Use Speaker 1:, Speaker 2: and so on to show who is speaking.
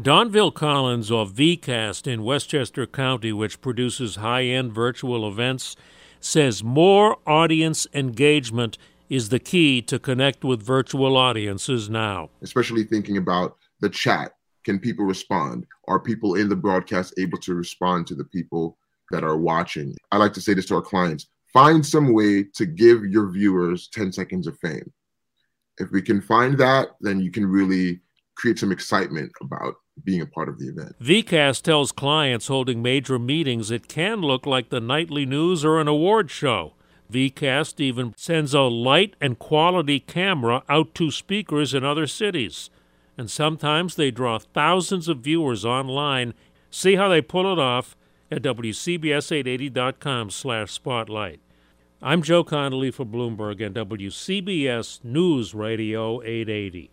Speaker 1: Donville Collins of VCast in Westchester County, which produces high end virtual events, says more audience engagement is the key to connect with virtual audiences now.
Speaker 2: Especially thinking about the chat. Can people respond? Are people in the broadcast able to respond to the people that are watching? I like to say this to our clients find some way to give your viewers 10 seconds of fame. If we can find that, then you can really create some excitement about being a part of the event.
Speaker 1: VCast tells clients holding major meetings it can look like the nightly news or an award show. VCast even sends a light and quality camera out to speakers in other cities. And sometimes they draw thousands of viewers online. See how they pull it off at WCBS880.com slash spotlight. I'm Joe Connolly for Bloomberg and WCBS News Radio 880.